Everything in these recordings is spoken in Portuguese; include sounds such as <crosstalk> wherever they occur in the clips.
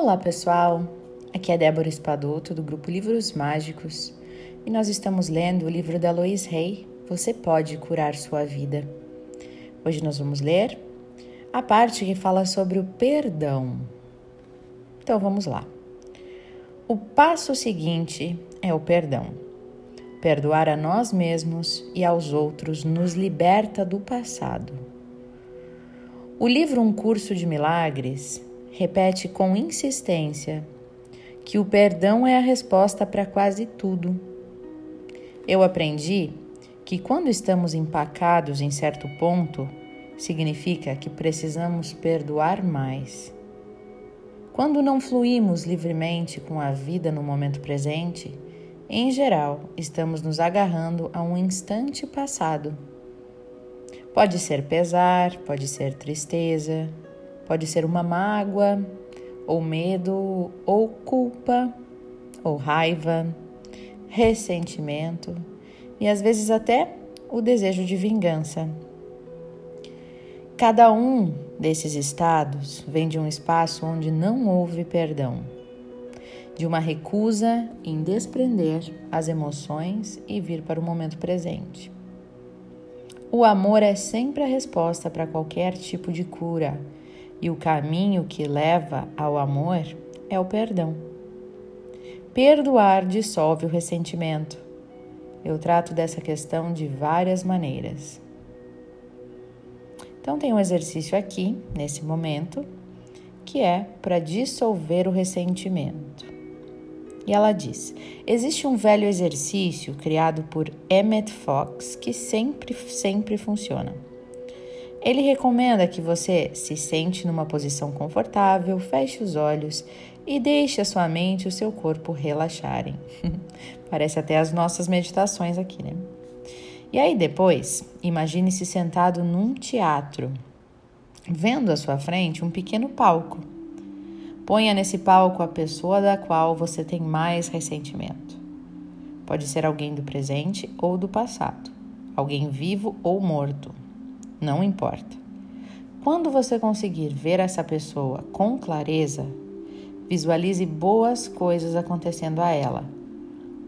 Olá pessoal, aqui é Débora Espadoto do grupo Livros Mágicos e nós estamos lendo o livro da Lois Rey, Você Pode Curar Sua Vida. Hoje nós vamos ler a parte que fala sobre o perdão. Então vamos lá. O passo seguinte é o perdão. Perdoar a nós mesmos e aos outros nos liberta do passado. O livro Um Curso de Milagres repete com insistência que o perdão é a resposta para quase tudo. Eu aprendi que quando estamos empacados em certo ponto, significa que precisamos perdoar mais. Quando não fluímos livremente com a vida no momento presente, em geral, estamos nos agarrando a um instante passado. Pode ser pesar, pode ser tristeza, Pode ser uma mágoa, ou medo, ou culpa, ou raiva, ressentimento e às vezes até o desejo de vingança. Cada um desses estados vem de um espaço onde não houve perdão, de uma recusa em desprender as emoções e vir para o momento presente. O amor é sempre a resposta para qualquer tipo de cura e o caminho que leva ao amor é o perdão. Perdoar dissolve o ressentimento. Eu trato dessa questão de várias maneiras. Então, tem um exercício aqui, nesse momento, que é para dissolver o ressentimento. E ela diz: existe um velho exercício criado por Emmett Fox que sempre, sempre funciona. Ele recomenda que você se sente numa posição confortável, feche os olhos e deixe a sua mente e o seu corpo relaxarem. <laughs> Parece até as nossas meditações aqui, né? E aí depois, imagine-se sentado num teatro, vendo à sua frente um pequeno palco. Ponha nesse palco a pessoa da qual você tem mais ressentimento. Pode ser alguém do presente ou do passado, alguém vivo ou morto não importa. Quando você conseguir ver essa pessoa com clareza, visualize boas coisas acontecendo a ela,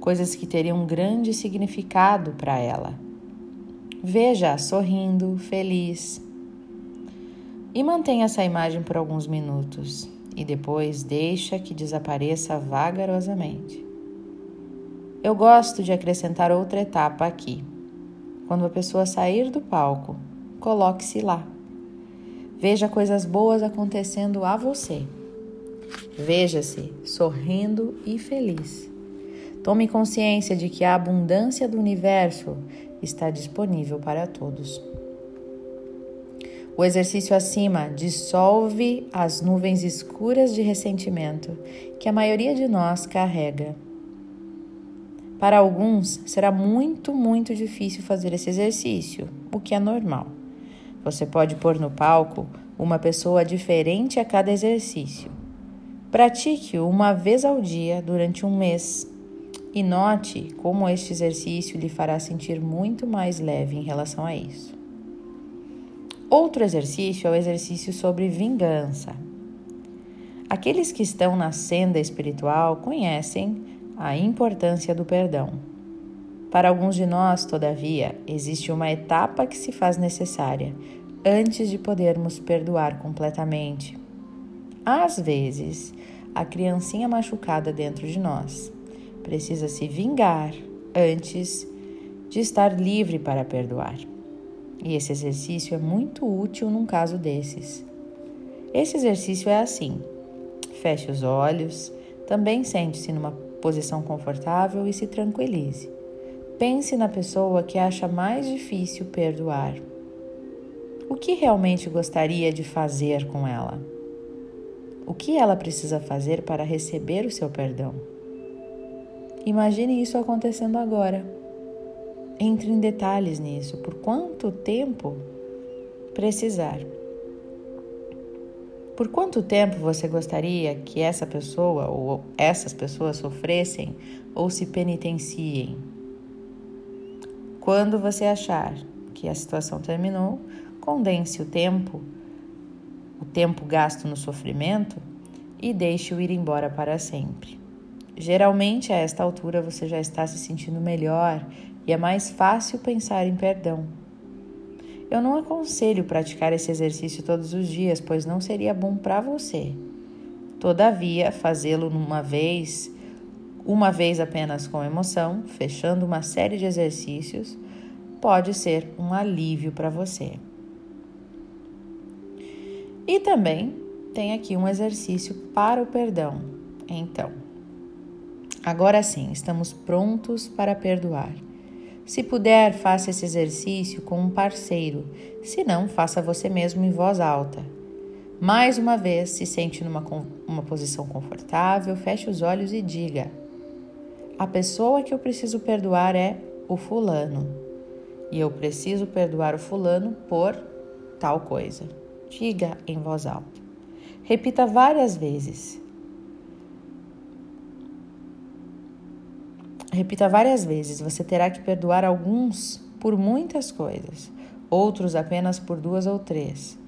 coisas que teriam um grande significado para ela. Veja sorrindo, feliz. E mantenha essa imagem por alguns minutos e depois deixa que desapareça vagarosamente. Eu gosto de acrescentar outra etapa aqui. Quando a pessoa sair do palco, coloque-se lá. Veja coisas boas acontecendo a você. Veja-se sorrindo e feliz. Tome consciência de que a abundância do universo está disponível para todos. O exercício acima dissolve as nuvens escuras de ressentimento que a maioria de nós carrega. Para alguns, será muito, muito difícil fazer esse exercício, o que é normal. Você pode pôr no palco uma pessoa diferente a cada exercício. Pratique-o uma vez ao dia durante um mês e note como este exercício lhe fará sentir muito mais leve em relação a isso. Outro exercício é o exercício sobre vingança. Aqueles que estão na senda espiritual conhecem a importância do perdão. Para alguns de nós, todavia, existe uma etapa que se faz necessária antes de podermos perdoar completamente. Às vezes, a criancinha machucada dentro de nós precisa se vingar antes de estar livre para perdoar. E esse exercício é muito útil num caso desses. Esse exercício é assim: feche os olhos, também sente-se numa posição confortável e se tranquilize. Pense na pessoa que acha mais difícil perdoar. O que realmente gostaria de fazer com ela? O que ela precisa fazer para receber o seu perdão? Imagine isso acontecendo agora. Entre em detalhes nisso. Por quanto tempo precisar? Por quanto tempo você gostaria que essa pessoa ou essas pessoas sofressem ou se penitenciem? Quando você achar que a situação terminou, condense o tempo, o tempo gasto no sofrimento, e deixe-o ir embora para sempre. Geralmente, a esta altura, você já está se sentindo melhor e é mais fácil pensar em perdão. Eu não aconselho praticar esse exercício todos os dias, pois não seria bom para você. Todavia, fazê-lo uma vez, uma vez apenas com emoção, fechando uma série de exercícios, pode ser um alívio para você. E também tem aqui um exercício para o perdão. Então, agora sim, estamos prontos para perdoar. Se puder, faça esse exercício com um parceiro, se não, faça você mesmo em voz alta. Mais uma vez, se sente numa uma posição confortável, feche os olhos e diga: A pessoa que eu preciso perdoar é o fulano. E eu preciso perdoar o fulano por tal coisa. Diga em voz alta. Repita várias vezes. Repita várias vezes. Você terá que perdoar alguns por muitas coisas, outros apenas por duas ou três.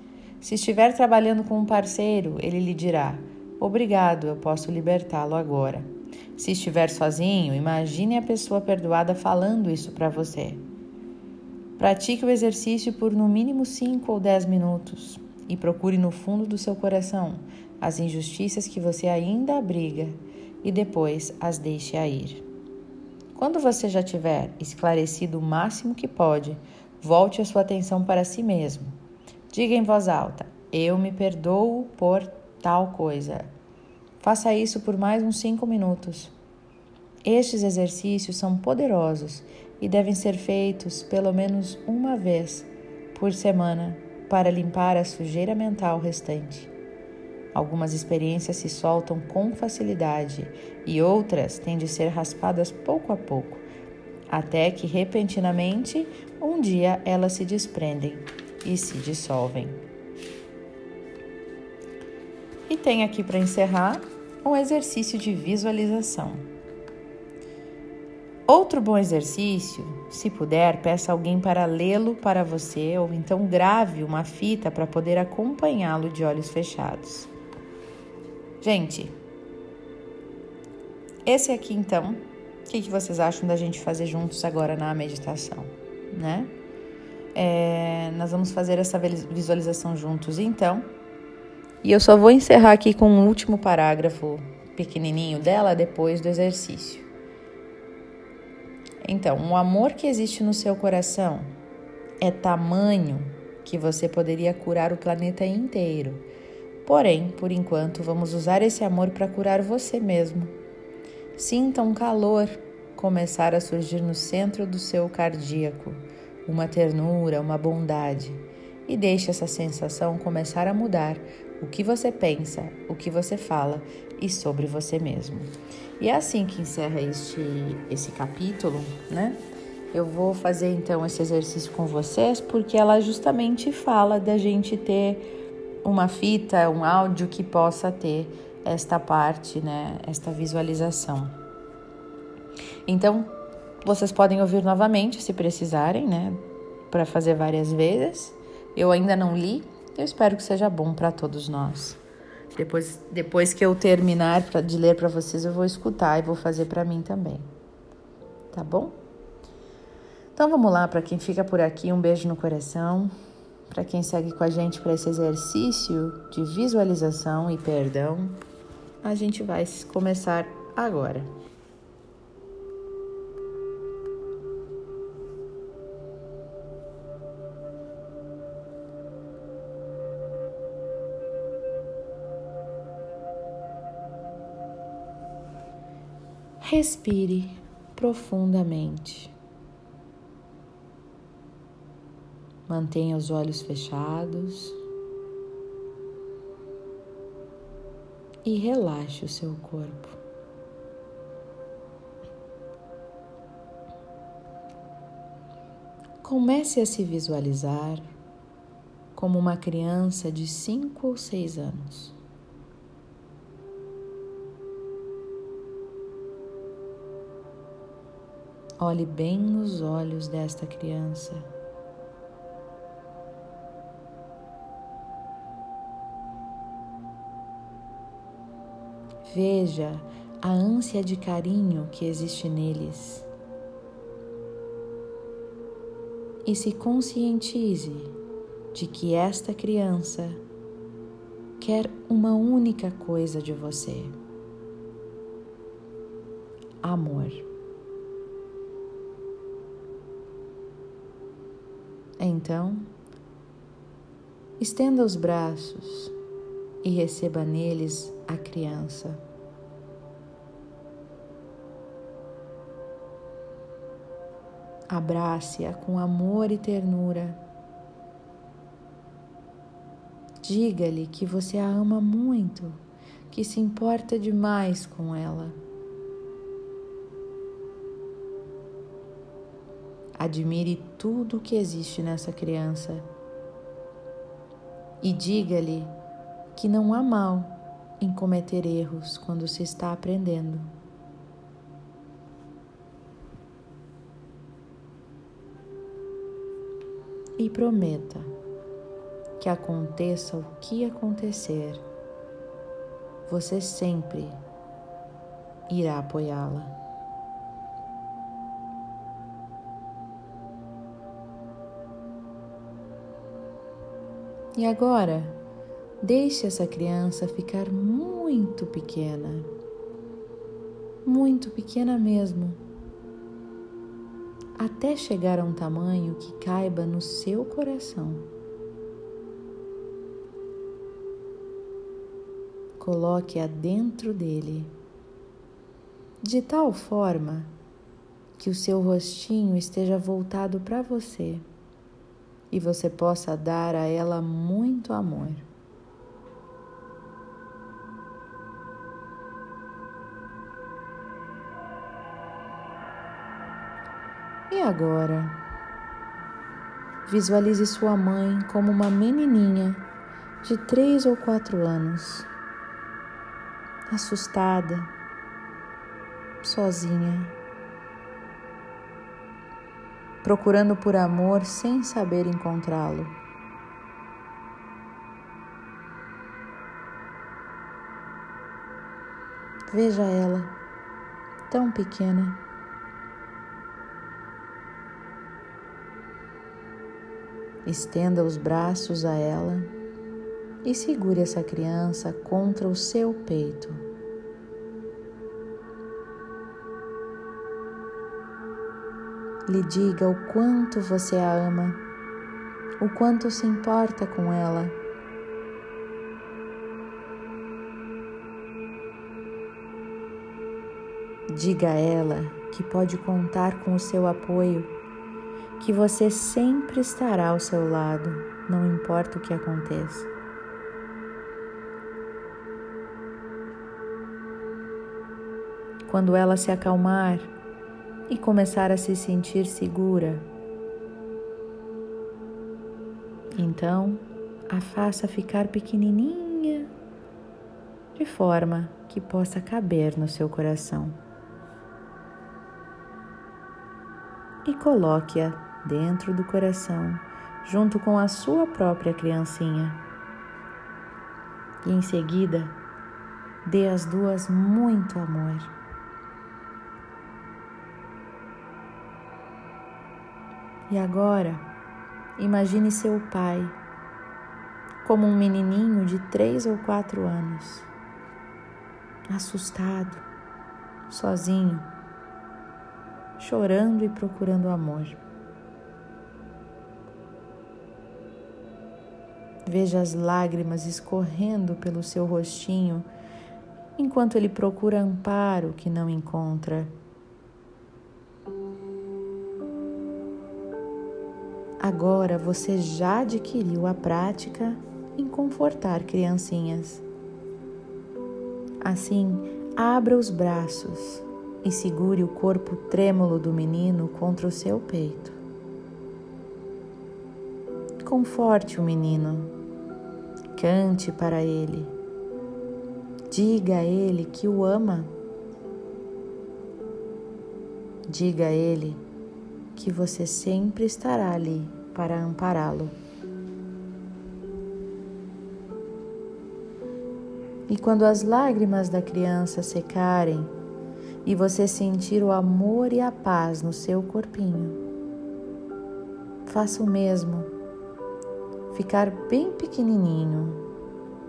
Se estiver trabalhando com um parceiro, ele lhe dirá: Obrigado, eu posso libertá-lo agora. Se estiver sozinho, imagine a pessoa perdoada falando isso para você. Pratique o exercício por no mínimo 5 ou 10 minutos e procure no fundo do seu coração as injustiças que você ainda abriga e depois as deixe a ir. Quando você já tiver esclarecido o máximo que pode, volte a sua atenção para si mesmo. Diga em voz alta: Eu me perdoo por tal coisa. Faça isso por mais uns cinco minutos. Estes exercícios são poderosos e devem ser feitos pelo menos uma vez por semana para limpar a sujeira mental restante. Algumas experiências se soltam com facilidade e outras têm de ser raspadas pouco a pouco, até que repentinamente um dia elas se desprendem e se dissolvem. E tem aqui para encerrar um exercício de visualização. Outro bom exercício, se puder, peça alguém para lê-lo para você ou então grave uma fita para poder acompanhá-lo de olhos fechados. Gente, esse aqui então, o que, que, vocês acham da gente fazer juntos agora na meditação, né? É, nós vamos fazer essa visualização juntos então. E eu só vou encerrar aqui com um último parágrafo pequenininho dela depois do exercício. Então, o amor que existe no seu coração é tamanho que você poderia curar o planeta inteiro Porém, por enquanto, vamos usar esse amor para curar você mesmo. Sinta um calor começar a surgir no centro do seu cardíaco, uma ternura, uma bondade, e deixe essa sensação começar a mudar o que você pensa, o que você fala e sobre você mesmo. E é assim que encerra este esse capítulo, né? Eu vou fazer então esse exercício com vocês porque ela justamente fala da gente ter uma fita, um áudio que possa ter esta parte, né, esta visualização. Então, vocês podem ouvir novamente se precisarem, né, para fazer várias vezes. Eu ainda não li, eu espero que seja bom para todos nós. Depois, depois que eu terminar pra, de ler para vocês, eu vou escutar e vou fazer para mim também. Tá bom? Então vamos lá, para quem fica por aqui, um beijo no coração. Para quem segue com a gente para esse exercício de visualização e perdão, a gente vai começar agora. Respire profundamente. Mantenha os olhos fechados e relaxe o seu corpo. Comece a se visualizar como uma criança de 5 ou 6 anos. Olhe bem nos olhos desta criança. Veja a ânsia de carinho que existe neles. E se conscientize de que esta criança quer uma única coisa de você: amor. Então, estenda os braços e receba neles a criança. Abrace-a com amor e ternura. Diga-lhe que você a ama muito, que se importa demais com ela. Admire tudo o que existe nessa criança e diga-lhe que não há mal em cometer erros quando se está aprendendo. E prometa que aconteça o que acontecer, você sempre irá apoiá-la. E agora, deixe essa criança ficar muito pequena, muito pequena mesmo, até chegar a um tamanho que caiba no seu coração. Coloque-a dentro dele, de tal forma que o seu rostinho esteja voltado para você e você possa dar a ela muito amor. E agora? Visualize sua mãe como uma menininha de três ou quatro anos, assustada, sozinha procurando por amor sem saber encontrá-lo. Veja ela, tão pequena. Estenda os braços a ela e segure essa criança contra o seu peito. Lhe diga o quanto você a ama, o quanto se importa com ela. Diga a ela que pode contar com o seu apoio, que você sempre estará ao seu lado, não importa o que aconteça. Quando ela se acalmar, e começar a se sentir segura. Então, a faça ficar pequenininha, de forma que possa caber no seu coração. E coloque-a dentro do coração, junto com a sua própria criancinha. E em seguida, dê as duas muito amor. E agora, imagine seu pai como um menininho de três ou quatro anos, assustado, sozinho, chorando e procurando amor. Veja as lágrimas escorrendo pelo seu rostinho enquanto ele procura amparo que não encontra. Agora você já adquiriu a prática em confortar criancinhas. Assim, abra os braços e segure o corpo trêmulo do menino contra o seu peito. Conforte o menino, cante para ele, diga a ele que o ama. Diga a ele que você sempre estará ali para ampará-lo. E quando as lágrimas da criança secarem e você sentir o amor e a paz no seu corpinho, faça o mesmo. Ficar bem pequenininho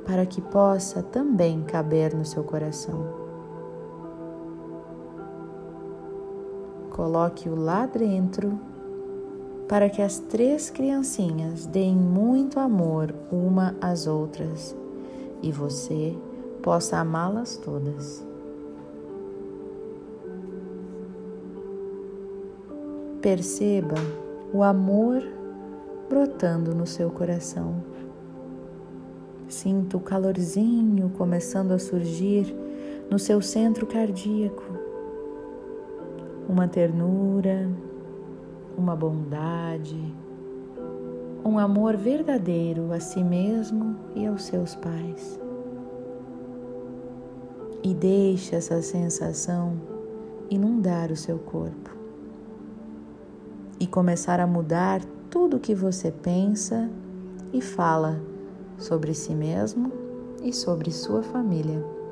para que possa também caber no seu coração. Coloque-o lá dentro para que as três criancinhas deem muito amor uma às outras e você possa amá-las todas. Perceba o amor brotando no seu coração. Sinta o calorzinho começando a surgir no seu centro cardíaco. Uma ternura, uma bondade, um amor verdadeiro a si mesmo e aos seus pais. E deixe essa sensação inundar o seu corpo e começar a mudar tudo o que você pensa e fala sobre si mesmo e sobre sua família.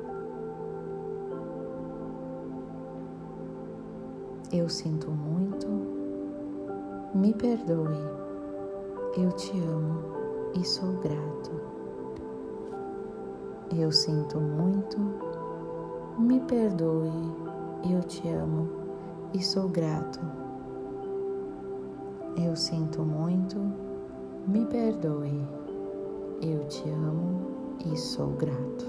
Eu sinto muito, me perdoe, eu te amo e sou grato. Eu sinto muito, me perdoe, eu te amo e sou grato. Eu sinto muito, me perdoe, eu te amo e sou grato.